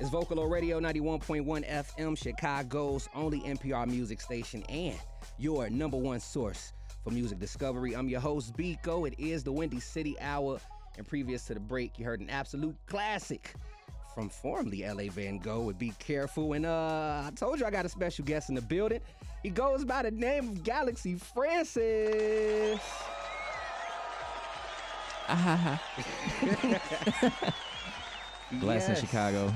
It's Vocalo Radio 91.1 FM, Chicago's only NPR music station and your number one source for music discovery. I'm your host, Bekoe. It is the Windy City Hour. And previous to the break, you heard an absolute classic from formerly LA Van Gogh with Be Careful. And uh, I told you I got a special guest in the building. He goes by the name of Galaxy Francis. Blessed in Yes. Chicago.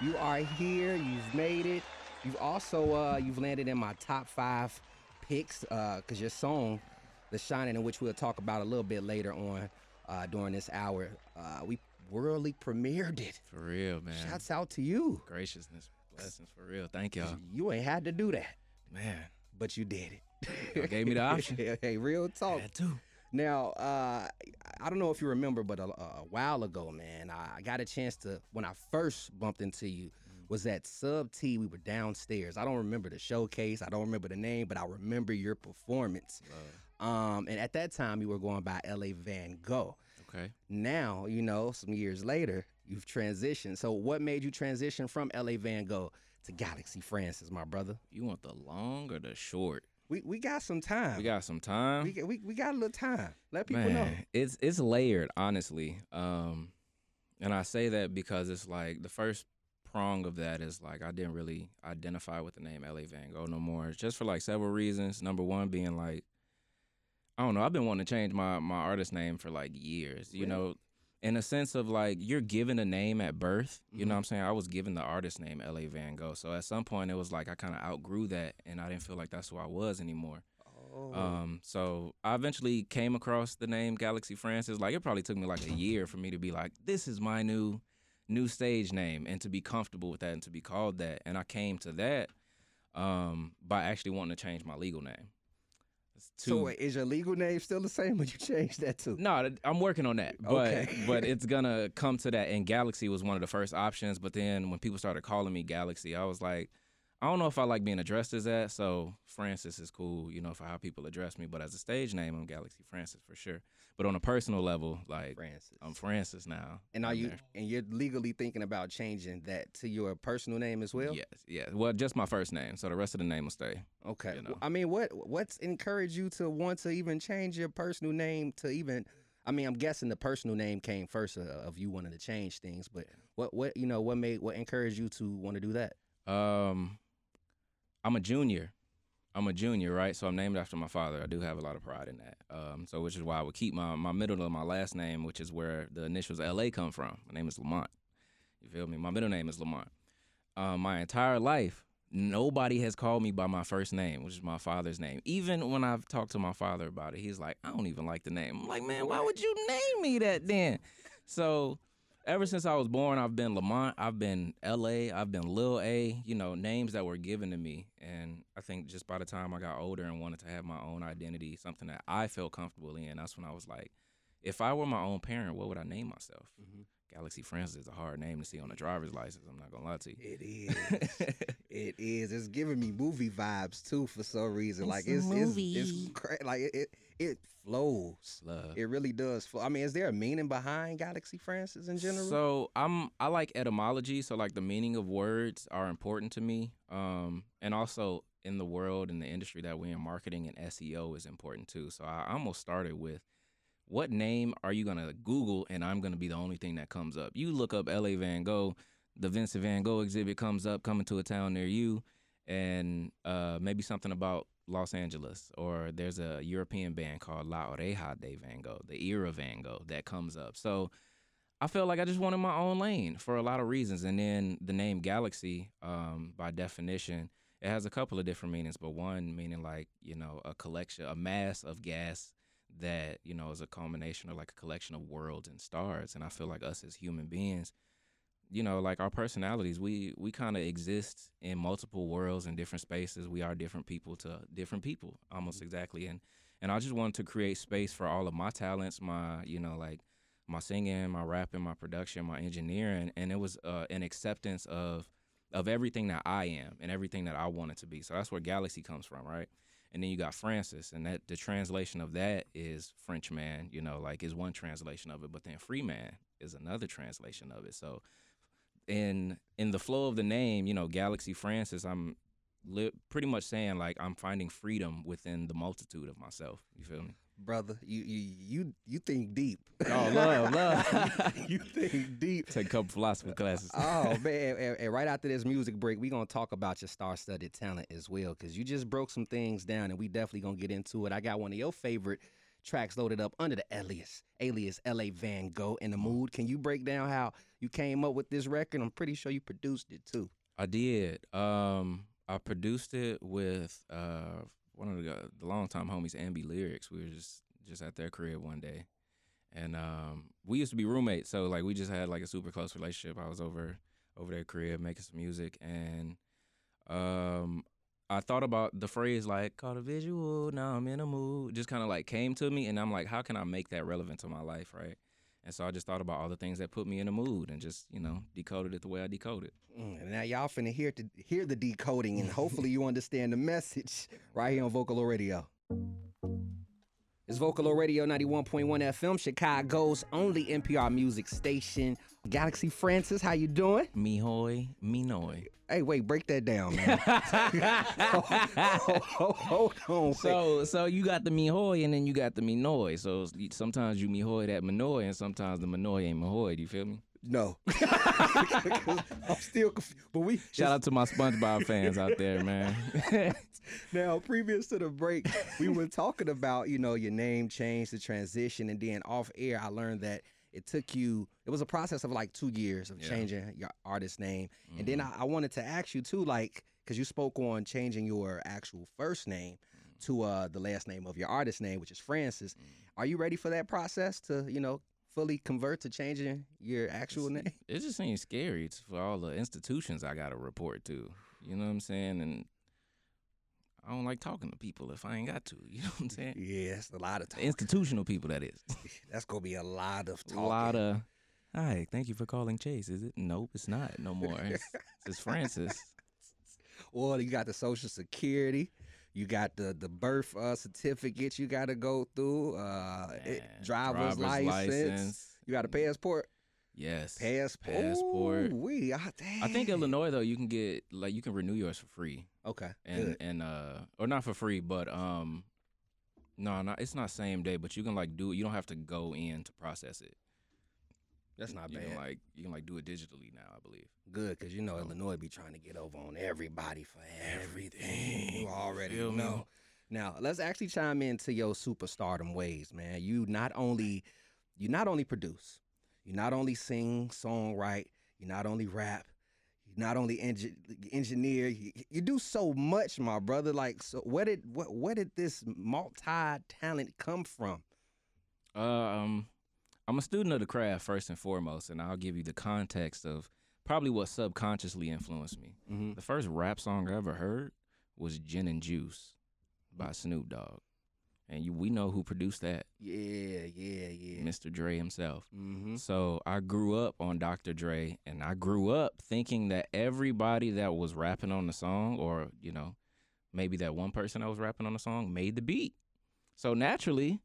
You are here. You've made it. You've also uh, you've landed in my top five picks because your song, "The Shining," in which we'll talk about a little bit later on uh, during this hour, uh, we worldly premiered it. For real, man. Shouts out to you. Graciousness, blessings for real. Thank y'all. You ain't had to do that, Man, but you did it. y'all gave me the option. hey, real talk. Had to. Now, uh, I don't know if you remember, but a, a while ago, man, I got a chance to when I first bumped into you was at Sub T. We were downstairs. I don't remember the showcase. I don't remember the name, but I remember your performance. Um, and at that time, you were going by L.A. Van Gogh. Okay. Now, you know, some years later, you've transitioned. So, what made you transition from L.A. Van Gogh to Galaxy Francis, my brother? You want the long or the short? We we got some time. We got some time. we, we, we got a little time. Let people Man, know. it's it's layered, honestly. Um, and I say that because it's like the first prong of that is like I didn't really identify with the name L.A. Van Gogh no more, just for like several reasons. Number one being like, I don't know, I've been wanting to change my my artist name for like years. You Really? know, in a sense of like you're given a name at birth. You Mm-hmm. know what I'm saying? I was given the artist name L.A. Van Gogh, so at some point it was like I kind of outgrew that, and I didn't feel like that's who I was anymore. Oh. Um, so I eventually came across the name Galaxy Francis. Like it probably took me like a year for me to be like, this is my new new stage name and to be comfortable with that and to be called that. And I came to that um by actually wanting to change my legal name. So wait, is your legal name still the same, or you changed that too? no, I'm working on that, but Okay. but it's gonna come to that. And Galaxy was one of the first options, but then when people started calling me Galaxy, I was like, I don't know if I like being addressed as that. So Francis is cool, you know, for how people address me. But as a stage name, I'm Galaxy Francis for sure. But on a personal level, like Francis. I'm Francis now. and are I'm you there. and you're legally thinking about changing that to your personal name as well? Yes, yes. Well, just my first name, so the rest of the name will stay. Okay. You know. I mean, what what's encouraged you to want to even change your personal name to even? I mean, I'm guessing the personal name came first of you wanting to change things, but what what you know what made what encouraged you to want to do that? Um, I'm a junior. I'm a junior, right? So I'm named after my father. I do have a lot of pride in that. Um, so which is why I would keep my my middle of my last name, which is where the initials L.A. come from. My name is Lamont. You feel me? My middle name is Lamont. Um, my entire life, nobody has called me by my first name, which is my father's name. Even when I've talked to my father about it, he's like, I don't even like the name. I'm like, man, why would you name me that then? So ever since I was born, I've been Lamont, I've been LA, I've been Lil A, you know, names that were given to me. And I think just by the time I got older and wanted to have my own identity, something that I felt comfortable in, that's when I was like, if I were my own parent, what would I name myself? Mm-hmm. Galaxy Francis is a hard name to see on a driver's license. I'm not gonna lie to you. It is. it is. It's giving me movie vibes too for some reason. It's like a it's movie. it's it's cra- like it, it it flows. Love. It really does flow. I mean, is there a meaning behind Galaxy Francis in general? So I'm I like etymology, so like the meaning of words are important to me. Um, and also in the world in the industry that we're in, marketing and SEO is important too. So I almost started with what name are you gonna Google and I'm gonna be the only thing that comes up. You look up LA Van Gogh, the Vincent Van Gogh exhibit comes up, coming to a town near you, and uh, maybe something about Los Angeles, or there's a European band called La Oreja de Van Gogh, the Era Van Gogh that comes up. So I felt like I just wanted my own lane for a lot of reasons. And then the name Galaxy, um, by definition, it has a couple of different meanings, but one meaning like, you know, a collection, a mass of gas that, you know, is a culmination or like a collection of worlds and stars. And I feel like us as human beings, you know, like our personalities, we we kind of exist in multiple worlds and different spaces. We are different people to different people, almost exactly. And and I just wanted to create space for all of my talents, my you know like my singing, my rapping, my production, my engineering, and it was uh, an acceptance of of everything that I am and everything that I wanted to be. So that's where Galaxy comes from, right? And then you got Francis, and that the translation of that is French man, you know, like is one translation of it, but then free man is another translation of it. So in in the flow of the name, you know, Galaxy Francis, I'm li- pretty much saying like I'm finding freedom within the multitude of myself. You feel me? Brother. You you you you think deep. Oh, love, love. you think deep. Take a couple philosophy classes. Oh man! And, and right after this music break, we gonna talk about your star-studded talent as well, because you just broke some things down, and we definitely gonna get into it. I got one of your favorite tracks loaded up under the alias, alias L.A. Van Gogh. In the mood, can you break down how you came up with this record? I'm pretty sure you produced it too. I did. Um, I produced it with uh one of the the longtime homies, Ambi Lyrics. We were just just at their crib one day, and um, we used to be roommates. So like we just had like a super close relationship. I was over over their crib making some music, and um, I thought about the phrase like "caught a visual." Now I'm in a mood. Just kind of like came to me, and I'm like, how can I make that relevant to my life, right? And so I just thought about all the things that put me in a mood and just, you know, decoded it the way I decoded. Mm, and now y'all finna hear to hear the decoding and hopefully you understand the message right here on Vocalo Radio. It's Vocalo Radio 91.1 FM, Chicago's only NPR music station. Galaxy Francis, how you doing? Me hoy, me noy. Hey, wait, break that down, man. hold, hold, hold on. So, so you got the mihoy and then you got the minoy. So sometimes you mihoy that minoy and sometimes the minoy ain't mihoy. Do you feel me? No. I'm still confused. But we Shout out to my SpongeBob fans out there, man. Now, previous to the break, we were talking about, you know, your name change, the transition, and then off air, I learned that it took you, it was a process of like two years of Yeah. changing your artist name. And then mm-hmm. I, I wanted to ask you too, like, because you spoke on changing your actual first name mm-hmm. to uh, the last name of your artist name, which is Francis. Mm-hmm. Are you ready for that process to, you know, fully convert to changing your actual name? it just seems scary it's for all the institutions I got to report to. You know what I'm saying? And I don't like talking to people if I ain't got to. You know what I'm saying? Yeah, it's a lot of talk. Institutional people, that is. That's gonna be a lot of A lot of. Hi, thank you for calling Chase. Is it? Nope, it's not no more. It's, it's Francis. Or you got the social security, you got the the birth uh, certificate you got to go through, uh, it- Man, driver's, license. You got a passport. Yes. Passport. Passport. We. ah, I think. Illinois though, you can get like you can renew yours for free, Okay. and good. and uh or not for free, but um, no, not it's not same day, but you can like do it. You don't have to go in to process it. That's not you bad. Can, like you can like do it digitally now, I believe. Good, because you know Illinois be trying to get over on everybody for everything. Everything. You already Feel me? know. Now let's actually chime into your superstardom ways, man. You not only you not only produce, you not only sing, songwrite, you not only rap, you not only engi- engineer. You, you do so much, my brother. Like, so where did what where did this multi talent come from? Uh, um, I'm a student of the craft first and foremost, and I'll give you the context of probably what subconsciously influenced me. Mm-hmm. The first rap song I ever heard was "Gin and Juice" by Snoop Dogg, and you we know who produced that, Yeah, yeah, yeah. Mr. Dre himself. Mm-hmm. So I grew up on Dr. Dre, and I grew up thinking that everybody that was rapping on the song, or you know, maybe that one person that was rapping on the song, made the beat. So naturally,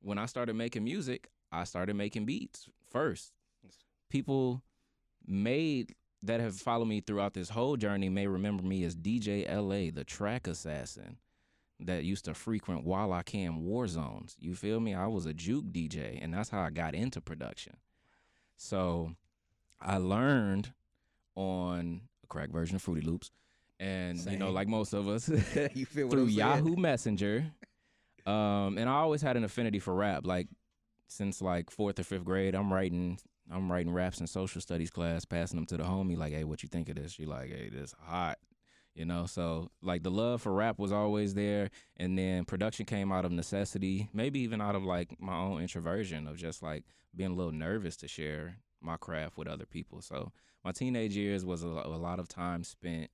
when I started making music, I started making beats first. People made that have followed me throughout this whole journey may remember me as DJ LA, the track assassin that used to frequent while I can war zones. You feel me? I was a juke DJ, and that's how I got into production. So I learned on a crack version of Fruity Loops, and you know, like most of us, you feel through Yahoo Messenger. Um, and I always had an affinity for rap. Like since like fourth or fifth grade, I'm writing I'm writing raps in social studies class, passing them to the homie. Like, hey, what you think of this? She like, hey, this hot. You know, so like the love for rap was always there, and then production came out of necessity, maybe even out of like my own introversion of just like being a little nervous to share my craft with other people. So my teenage years was a, a lot of time spent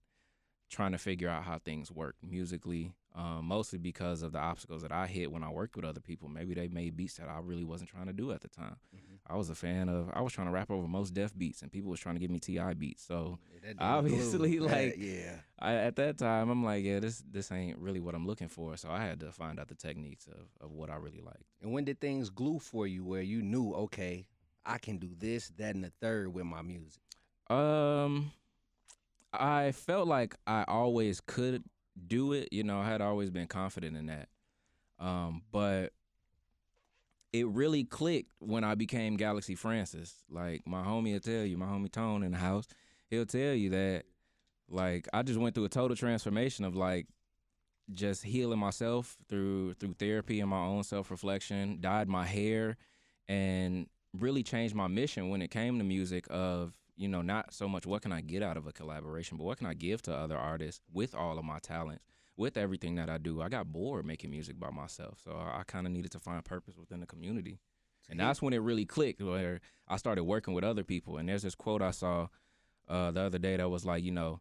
trying to figure out how things work musically, um, mostly because of the obstacles that I hit when I worked with other people. Maybe they made beats that I really wasn't trying to do at the time. Mhm. I was a fan of. I was trying to rap over Mos Def beats, and people was trying to give me T.I. beats. So Yeah, Obviously, like- yeah. I, at that time, I'm like, yeah, this this ain't really what I'm looking for. So I had to find out the techniques of, of what I really liked. And when did things glue for you where you knew, okay, I can do this, that, and the third with my music? Um, I felt like I always could do it. You know, I had always been confident in that. Um, but it really clicked when I became Galaxy Francis. Like my homie will tell you, my homie Tone in the house, he'll tell you that like I just went through a total transformation of like just healing myself through through therapy and my own self-reflection, dyed my hair and really changed my mission when it came to music of you know not so much what can I get out of a collaboration, but what can I give to other artists with all of my talents with everything that I do, I got bored making music by myself. So I, I kind of needed to find purpose within the community. And that's when it really clicked, where I started working with other people. And there's this quote I saw uh, the other day that was like, you know,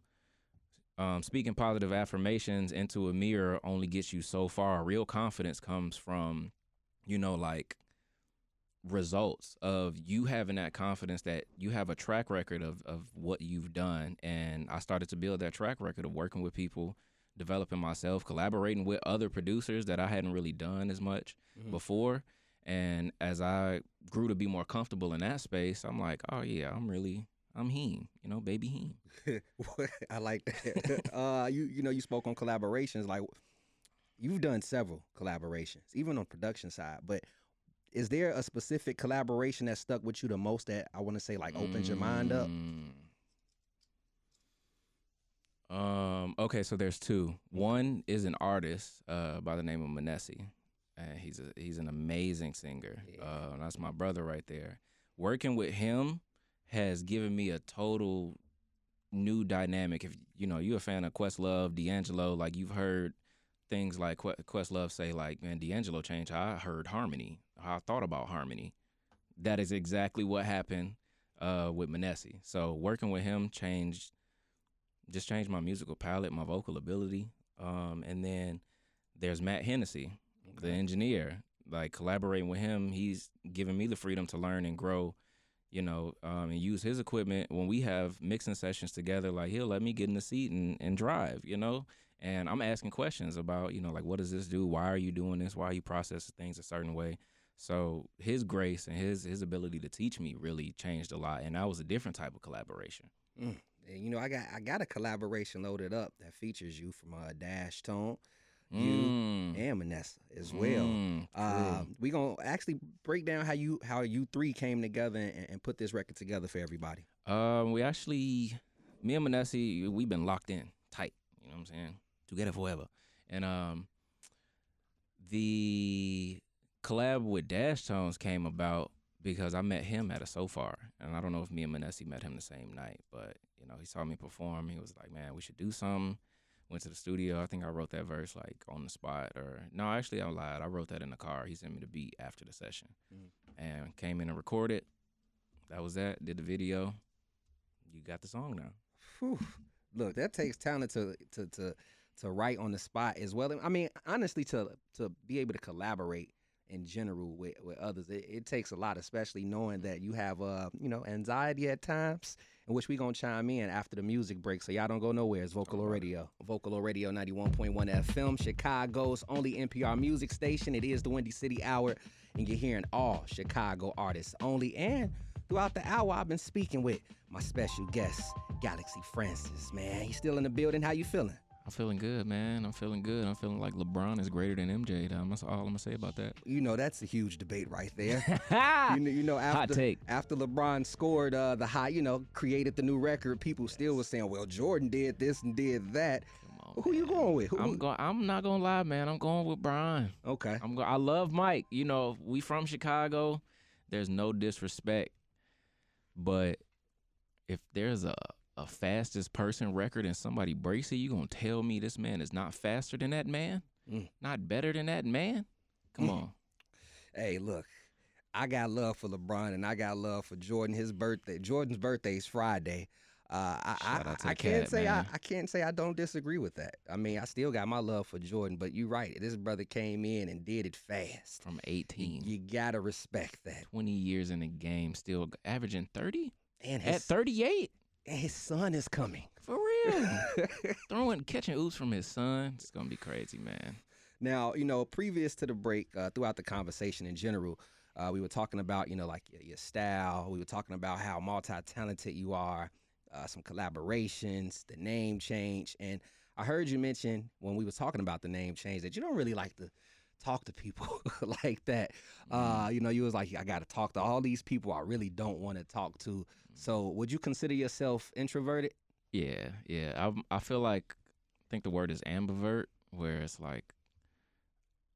um, speaking positive affirmations into a mirror only gets you so far. Real confidence comes from, you know, like results of you having that confidence that you have a track record of, of what you've done. And I started to build that track record of working with people developing myself, collaborating with other producers that I hadn't really done as much mm-hmm. before. And as I grew to be more comfortable in that space, I'm like, oh yeah, I'm really I'm him, you know, baby him. I like that. uh, you you know, you spoke on collaborations. Like you've done several collaborations, even on production side. But is there a specific collaboration that stuck with you the most that I want to say like opens mm. your mind up? Mm. Um, okay, so there's two. One is an artist uh, by the name of Manessi, And he's a he's an amazing singer. Yeah. Uh, that's my brother right there. Working with him has given me a total new dynamic. If you know you're a fan of Questlove, D'Angelo, like you've heard things like Questlove say, like man, D'Angelo changed how I heard harmony, how I thought about harmony. That is exactly what happened uh, with Manessi. So working with him changed just changed my musical palette, my vocal ability. Um, and then there's Matt Hennessy, okay. the engineer. Like collaborating with him, he's giving me the freedom to learn and grow, you know, um, and use his equipment when we have mixing sessions together. Like he'll let me get in the seat and, and drive, you know. And I'm asking questions about, you know, like what does this do? Why are you doing this? Why are you processing things a certain way? So his grace and his his ability to teach me really changed a lot, and that was a different type of collaboration. Mm. And, you know, I got I got a collaboration loaded up that features you from uh, Dash Tone, you mm. and Manessa as well. Mm, uh, we gonna actually break down how you how you three came together and, and put this record together for everybody. Um, we actually, me and Manessa, we've been locked in tight. You know what I'm saying? Together forever. And um, the collab with Dash Tones came about because I met him at a Sofar, and I don't know if me and Manessa met him the same night, but you know, he saw me perform. He was like, "Man, we should do something." Went to the studio. I think I wrote that verse like on the spot, or no, actually I lied. I wrote that in the car. He sent me the beat after the session, mm-hmm. and came in and recorded. That was that. Did the video. You got the song now. Whew. Look, that takes talent to to to to write on the spot as well. I mean, honestly, to to be able to collaborate in general with, with others. It, it, takes a lot, especially knowing that you have uh, you know, anxiety at times, in which we gonna chime in after the music break. So y'all don't go nowhere. It's Vocalo Radio. Vocalo Radio 91.1 FM, Chicago's only NPR music station. It is the Windy City Hour, and you're hearing all Chicago artists only. And throughout the hour, I've been speaking with my special guest, Galaxy Francis. Man, he's still in the building. How you feeling? I'm feeling good, man. I'm feeling good. I'm feeling like LeBron is greater than MJ. That's all I'm gonna say about that. You know, that's a huge debate right there. you know, you know after take. after LeBron scored uh, the high, you know, created the new record, people still were saying, "Well, Jordan did this and did that." On, who man. you going with? Who, I'm going. I'm not gonna lie, man. I'm going with Bron. Okay. I'm. Go- I love Mike. You know, we from Chicago. There's no disrespect, but if there's a a fastest person record and somebody breaks it, you gonna tell me this man is not faster than that man? Mm. Not better than that man? Come mm. on. Hey, look, I got love for LeBron and I got love for Jordan. His birthday, Jordan's birthday is Friday. Uh, I, I, I can't say I, I, can't say I don't disagree with that. I mean, I still got my love for Jordan, but you're right. This brother came in and did it fast. From 18, you, you gotta respect that. 20 years in the game, still averaging 30 and his, at 38 and his son is coming. For real. Throwing, catching oops from his son. It's going to be crazy, man. Now, you know, previous to the break, uh, throughout the conversation in general, uh, we were talking about, you know, like your, your, style. We were talking about how multi talented you are. uh, some collaborations, the name change, and I heard you mention when we were talking about the name change that you don't really like to talk to people like that. Uh, you know, you was like, I got to talk to all these people I really don't want to talk to. So, would you consider yourself introverted? Yeah, yeah. I I feel like I think the word is ambivert, where it's like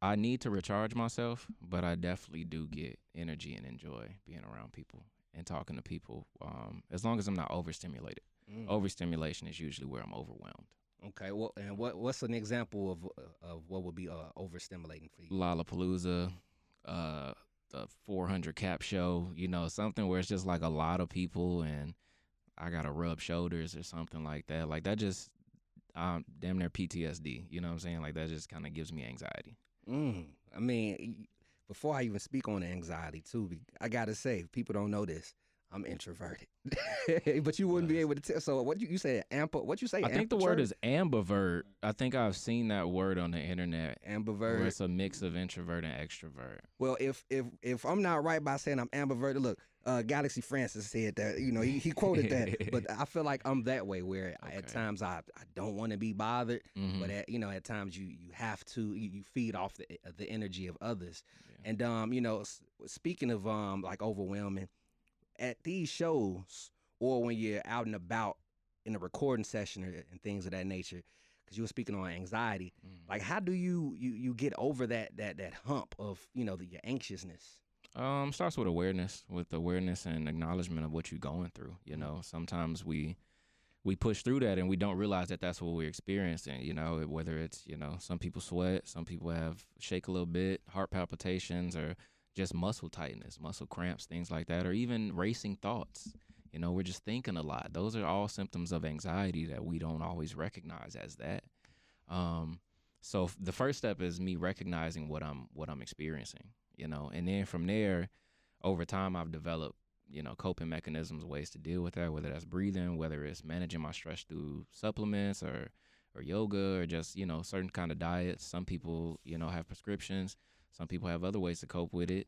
I need to recharge myself, but I definitely do get energy and enjoy being around people and talking to people. Um, as long as I'm not overstimulated. Mm. Overstimulation is usually where I'm overwhelmed. Okay. Well, and what what's an example of of what would be uh, overstimulating for you? Lollapalooza, uh, the 400 cap show, you know, something where it's just like a lot of people and I gotta rub shoulders or something like that. Like that just, um, damn near PTSD. You know what I'm saying? Like that just kind of gives me anxiety. Mm. I mean, before I even speak on anxiety too, I gotta say, people don't know this. I'm introverted, but you wouldn't be able to tell. So what you, you say? Amp? What you say? I think the word is ambivert. I think I've seen that word on the internet. ambivert. Where it's a mix of introvert and extrovert. Well, if if if I'm not right by saying I'm ambiverted, look, uh, Galaxy Francis said that. You know, he, he quoted that, but I feel like I'm that way. Where I, at times I I don't want to be bothered, Mhm. but at, you know at times you you have to you, you feed off the the energy of others. Yeah. And um, you know, speaking of um like overwhelming, at these shows or when you're out and about in a recording session or, and things of that nature, because you were speaking on anxiety. Mhm. Like, how do you you you get over that that that hump of you know the, your anxiousness? Um, starts with awareness, with awareness and acknowledgement of what you're going through. You know, sometimes we we push through that and we don't realize that that's what we're experiencing. You know, whether it's you know some people sweat, some people have shake a little bit, heart palpitations, or just muscle tightness, muscle cramps, things like that, or even racing thoughts. You know, we're just thinking a lot. Those are all symptoms of anxiety that we don't always recognize as that. Um, so the first step is me recognizing what I'm what I'm experiencing, you know, and then from there, over time, I've developed you know coping mechanisms, ways to deal with that, whether that's breathing, whether it's managing my stress through supplements or or yoga or just you know certain kind of diets. Some people you know have prescriptions. Some people have other ways to cope with it.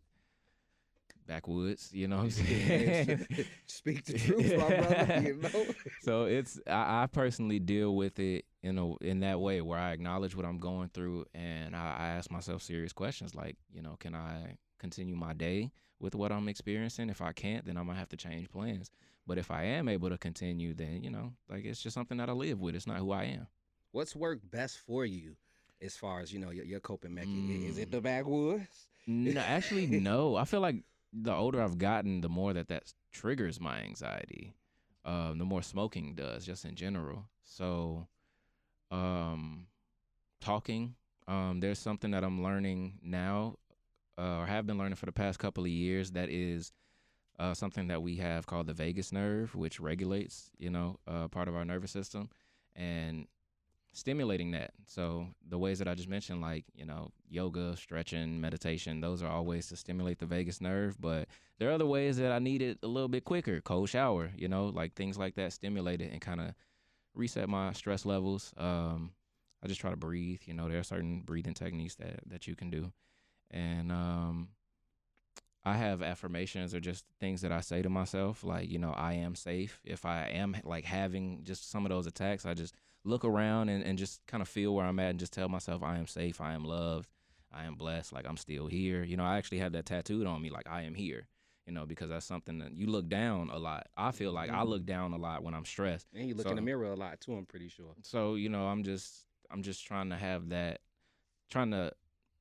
Backwoods, you know what I'm saying? Speak the truth, my brother. You know. so it's I, I personally deal with it in a in that way where I acknowledge what I'm going through and I, I ask myself serious questions like you know can I continue my day with what I'm experiencing if I can't then I'm gonna have to change plans but if I am able to continue then you know like it's just something that I live with it's not who I am What's worked best for you, as far as you know your, your coping mechanism? Is it Mm. the backwoods? no actually no I feel like the older I've gotten the more that that triggers my anxiety um, the more smoking does just in general so um talking um there's something that i'm learning now uh, or have been learning for the past couple of years that is uh, something that we have called the vagus nerve which regulates you know uh, part of our nervous system and stimulating that so the ways that i just mentioned like you know yoga stretching meditation those are all ways to stimulate the vagus nerve but there are other ways that i need it a little bit quicker cold shower you know like things like that stimulate it and kind of reset my stress levels. Um, I just try to breathe. You know, there are certain breathing techniques that that you can do, and um, I have affirmations or just things that I say to myself, like you know, I am safe. If I am like having just some of those attacks, I just look around and, and just kind of feel where I'm at and just tell myself I am safe, I am loved, I am blessed, like I'm still here. You know, I actually have that tattooed on me, like I am here. You know, because that's something that you look down a lot. I feel like I Mhm. look down a lot when I'm stressed. And you look in the mirror a lot too. I'm pretty sure. So, you know, I'm just I'm just trying to have that trying to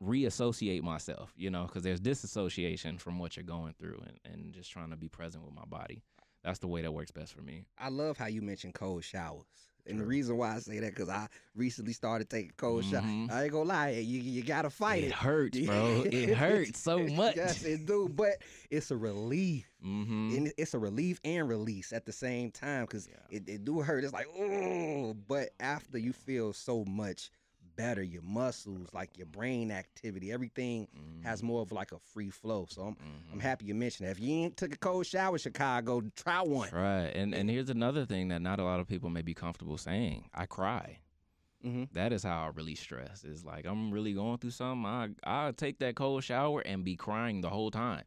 reassociate myself, you know, because there's disassociation from what you're going through and, and just trying to be present with my body. That's the way that works best for me. I love how you mentioned cold showers. And the reason why I say that because I recently started taking cold showers. Mhm. I ain't gonna lie, you you gotta fight it. it hurts, bro. it hurts so much. yes, it do. But it's a relief, hmm and it's a relief and release at the same time because Yeah. it, it do hurt. It's like oh, but after you feel so much better, your muscles, like your brain activity, everything has more of like a free flow. So I'm I'm happy you mentioned that. If you ain't took a cold shower, Chicago, try one. Right. And and here's another thing that not a lot of people may be comfortable saying. I cry. Mm-hmm. That is how I release stress. Is like I'm really going through something. I I take that cold shower and be crying the whole time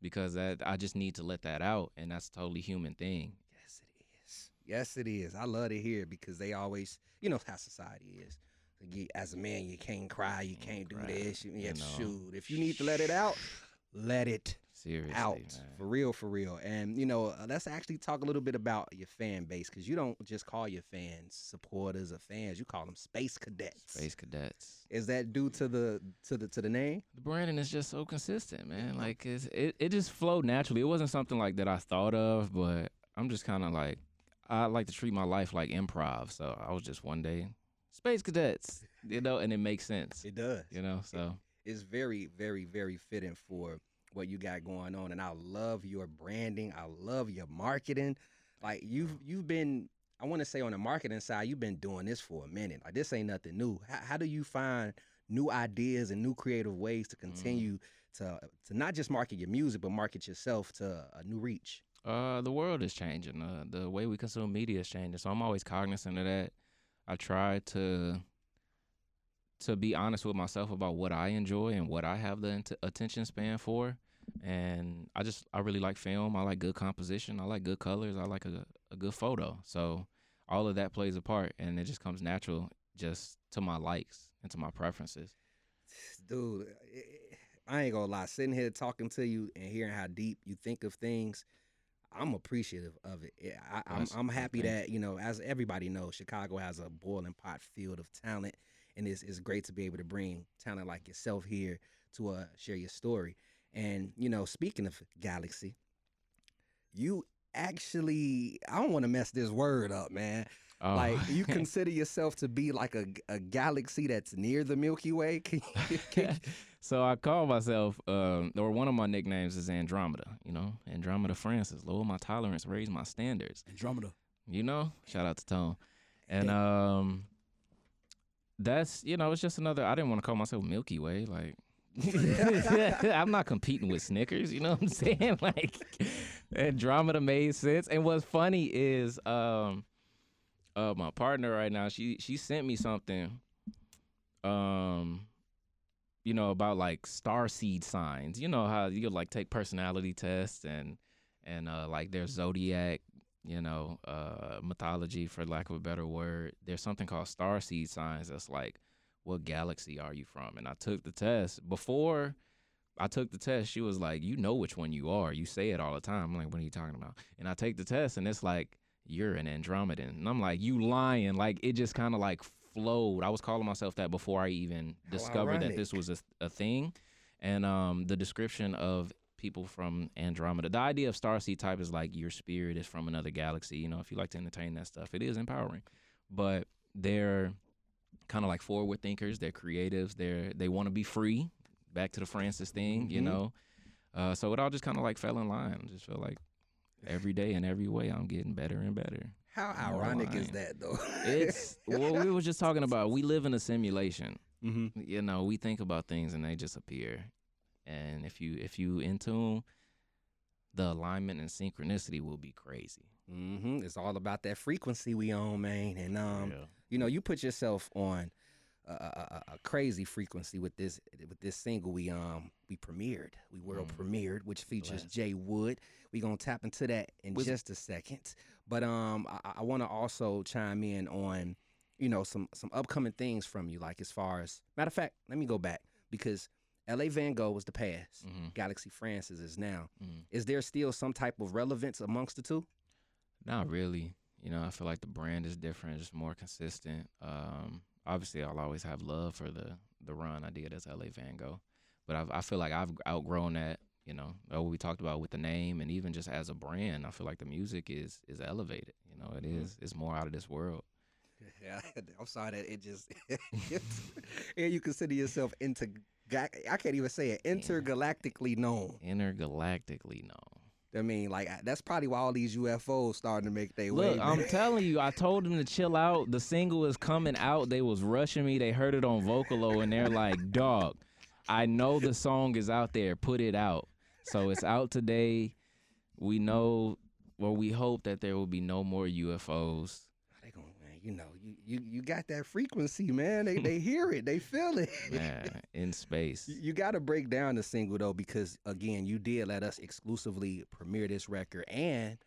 because that I just need to let that out, and that's a totally human thing. Yes, it is. Yes, it is. I love to hear because they always, you know, how society is. As a man, you can't cry, you can't do Right. this. You, You shoot. If you need to let it out, let it Seriously, out man. for real, for real. And you know, uh, let's actually talk a little bit about your fan base because you don't just call your fans supporters or fans; you call them space cadets. Space cadets. Is that due to the to the to the name? The branding is just so consistent, man. Like it's, it, it just flowed naturally. It wasn't something like that I thought of, but I'm just kind of like I like to treat my life like improv. So I was just one day space cadets, you know, and it makes sense, It does. you know. So It's very, very, very fitting for what you got going on, and I love your branding. I love your marketing. Like you've you've been. I want to say on the marketing side, you've been doing this for a minute. Like this ain't nothing new. How, how do you find new ideas and new creative ways to continue to to not just market your music, but market yourself to a new reach? Uh, the world is changing. Uh, the way we consume media is changing. So I'm always cognizant of that. I try to to be honest with myself about what I enjoy and what I have the int- attention span for. And I just I really like film. I like good composition. I like good colors. I like a a good photo. So all of that plays a part, and it just comes natural just to my likes and to my preferences. dude, I ain't gonna lie. Sitting here talking to you and hearing how deep you think of things, I'm appreciative of it. I, I'm, I'm happy that you know, as everybody knows, Chicago has a boiling pot field of talent, and it's, it's great to be able to bring talent like yourself here to uh, share your story. And you know, speaking of Galaxy, you actually, I don't want to mess this word up, man. Oh. Like you consider yourself to be like a, a galaxy that's near the Milky Way. Can you, can, so I call myself, um, or one of my nicknames is Andromeda. You know, Andromeda Francis. Lower my tolerance, raise my standards. Andromeda. You know, shout out to Tone. And um, that's you know, it's just another. I didn't want to call myself Milky Way. Like, I'm not competing with Snickers. You know what I'm saying? Like, Andromeda made sense. And what's funny is, um, uh, my partner right now, she she sent me something, um, you know, about like star seed signs. You know how you like take personality tests and and uh, like their zodiac, you know, uh, mythology for lack of a better word. There's something called star seed signs. That's like, what galaxy are you from? And I took the test before. I took the test. She was like, "You know which one you are. You say it all the time." I'm like, "What are you talking about?" And I take the test, and it's like, "You're an Andromedan." And I'm like, "You lying?" Like it just kind of like flowed. I was calling myself that before I even How discovered that this was a, a thing. And um, the description of people from Andromeda, the idea of starseed type is like your spirit is from another galaxy. You know, if you like to entertain that stuff, it is empowering. But they're kind of like forward thinkers. They're creatives. They're they want to be free. Back to the Francis thing, you Mhm. know. Uh, so it all just kind of like fell in line. Just feel like every day in every way I'm getting better and better. How ironic is that, though? It's what we were just talking about. We live in a simulation. hmm You know, we think about things and they just appear. And if you if you in tune, the alignment and synchronicity will be crazy. hmm It's all about that frequency we own, man. And um, Yeah. you know, you put yourself on a, a, a- crazy frequency with this with this single we um we premiered, we world Mm. premiered, which features Bless. Jay Wood. We gonna tap into that in Was- just a second, but um I, I want to also chime in on you know some some upcoming things from you, like as far as matter of fact, let me go back because L.A. Van Gogh was the past, hmm Galaxy Francis is now. hmm Is there still some type of relevance amongst the two? Not really. You know, I feel like the brand is different, just more consistent. Um, obviously, I'll always have love for the the run I did as LA Van Gogh, but I've, I feel like I've outgrown that. You know, what we talked about with the name, and even just as a brand, I feel like the music is is elevated. You know, it Mhm. it's more out of this world. Yeah, I'm sorry that it just. and you consider yourself into. I can't even say it. Intergalactically known. Intergalactically known. I mean, like that's probably why all these UFOs starting to make their way. Look, I'm telling you, I told them to chill out. The single is coming out. They was rushing me. They heard it on Vocalo, and they're like, "Dog, I know the song is out there. Put it out." So it's out today. We know, or we hope that there will be no more UFOs. They going, man. You know, you you you got that frequency, man. They they hear it. They feel it. Man, in space. You- You got to break down the single though, because again, you did let us exclusively premiere this record, and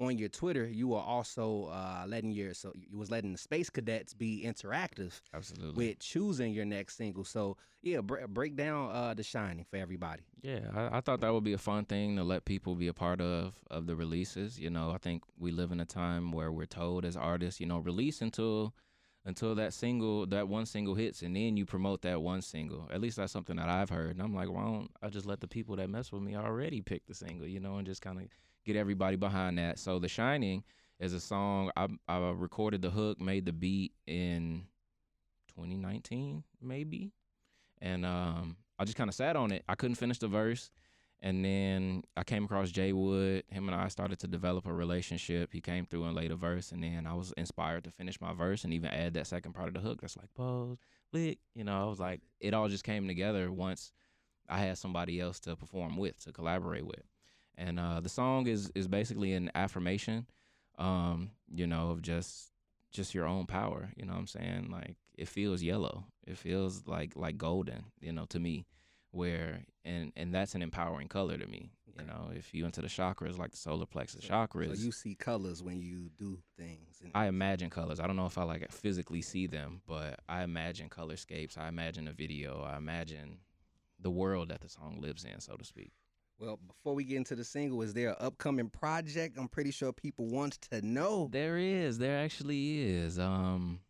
on your Twitter, you were also uh, letting your so you was letting the space cadets be interactive Absolutely. with choosing your next single. So yeah, br- break down uh, the Shining for everybody. Yeah, I, I thought that would be a fun thing to let people be a part of of the releases. You know, I think we live in a time where we're told as artists, you know, release until until that single, that one single hits, and then you promote that one single. At least that's something that I've heard, and I'm like, why don't I just let the people that mess with me already pick the single, you know, and just kind of get everybody behind that. So, The Shining is a song I I recorded the hook, made the beat in 2019, maybe and um, I just kind of sat on it. I couldn't finish the verse, and then I came across Jay Wood. Him and I started to develop a relationship. He came through and laid a verse, and then I was inspired to finish my verse and even add that second part of the hook. That's like pose, lick. You know, I was like, it all just came together once I had somebody else to perform with, to collaborate with, and uh, the song is is basically an affirmation, um, you know, of just just your own power. You know what I'm saying? Like it feels yellow. It feels like like golden, you know, to me. Where and and that's an empowering color to me. You know, if you into the chakras like the solar plexus chakras, So you see colors when you do things. I imagine colors. I don't know if I like physically see them, but I imagine colorscapes. I imagine a video. I imagine the world that the song lives in, so to speak. Well, before we get into the single, is there an upcoming project? I'm pretty sure people want to know. There is. There actually is. Um,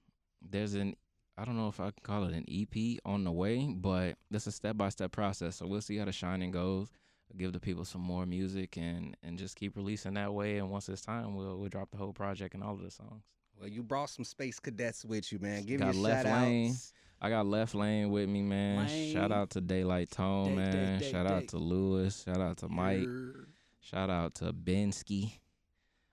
there's an. I don't know if I can call it an EP on the way, but it's a step by step process. So we'll see how the shining goes. Give the people some more music and and just keep releasing that way. And once it's time, we'll we'll drop the whole project and all of the songs. Well, you brought some space cadets with you, man. Give Got me a Left shout Lane. outs. I got Left Lane with me, man. Lane. Shout out to Daylight Tone, Day, man. day, Shout day. out to Lewis. Shout out to Mike. Shout out to Bensky.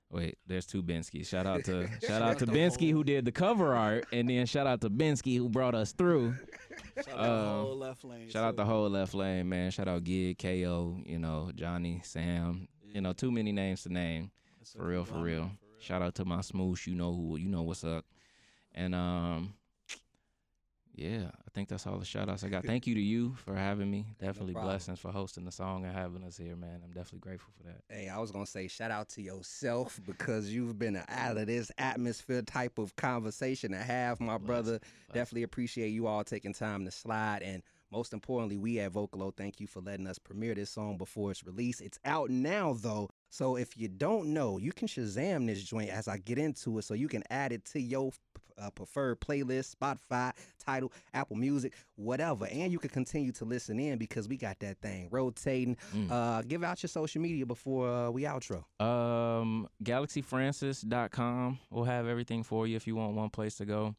Wait, there's two Benskys. Shout out to shout Shout out to Bensky who did the cover art, and then shout out to Bensky who brought us through. Shout out the Um, whole left lane. Shout out the whole left lane, man. Shout out Gig, KO, you know, Johnny, Sam. You know, too many names to name. That's For real, for real. Shout out to my smoosh, you know who you know what's up. And um yeah, I think that's all the shout outs I got. Thank you to you for having me. Definitely problem. blessings for hosting the song and having us here, man. I'm definitely grateful for that. Hey, I was gonna say shout out to yourself because you've been out of this atmosphere type of conversation to have, my brother. Definitely appreciate you all taking time to slide and most importantly, we at Vocalo, thank you for letting us premiere this song before it's released. It's out now though. So if you don't know, you can Shazam this joint as I get into it so you can add it to your uh, preferred playlist, Spotify, Tidal, Apple Music, whatever. And you can continue to listen in because we got that thing rotating. Mm. Uh, give out your social media before uh, we outro. Um, galaxyfrancis.com will have everything for you if you want one place to go.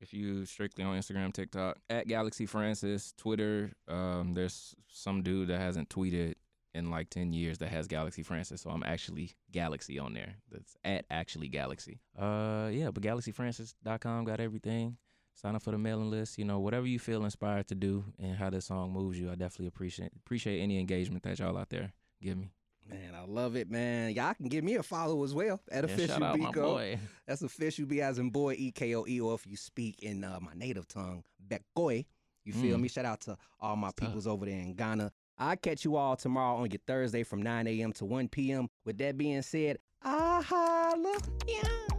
If you strictly on Instagram, TikTok, at Galaxy Francis, Twitter, um, there's some dude that hasn't tweeted in like 10 years that has Galaxy Francis. So I'm actually Galaxy on there. That's at actually Galaxy. Uh, yeah, but galaxyfrancis.com got everything. Sign up for the mailing list. You know, whatever you feel inspired to do and how this song moves you, I definitely appreciate appreciate any engagement that y'all out there give me. Man, I love it, man. Y'all can give me a follow as well at Yeah, official shout out my Bekoe. That's official B as in boy E K O E, or if you speak in uh, my native tongue, Bekoy. You feel Mm. me? Shout out to all my That's tough. peoples over there in Ghana. I'll catch you all tomorrow on your Thursday from 9 a.m. to 1 p.m. With that being said, I holla. Yeah.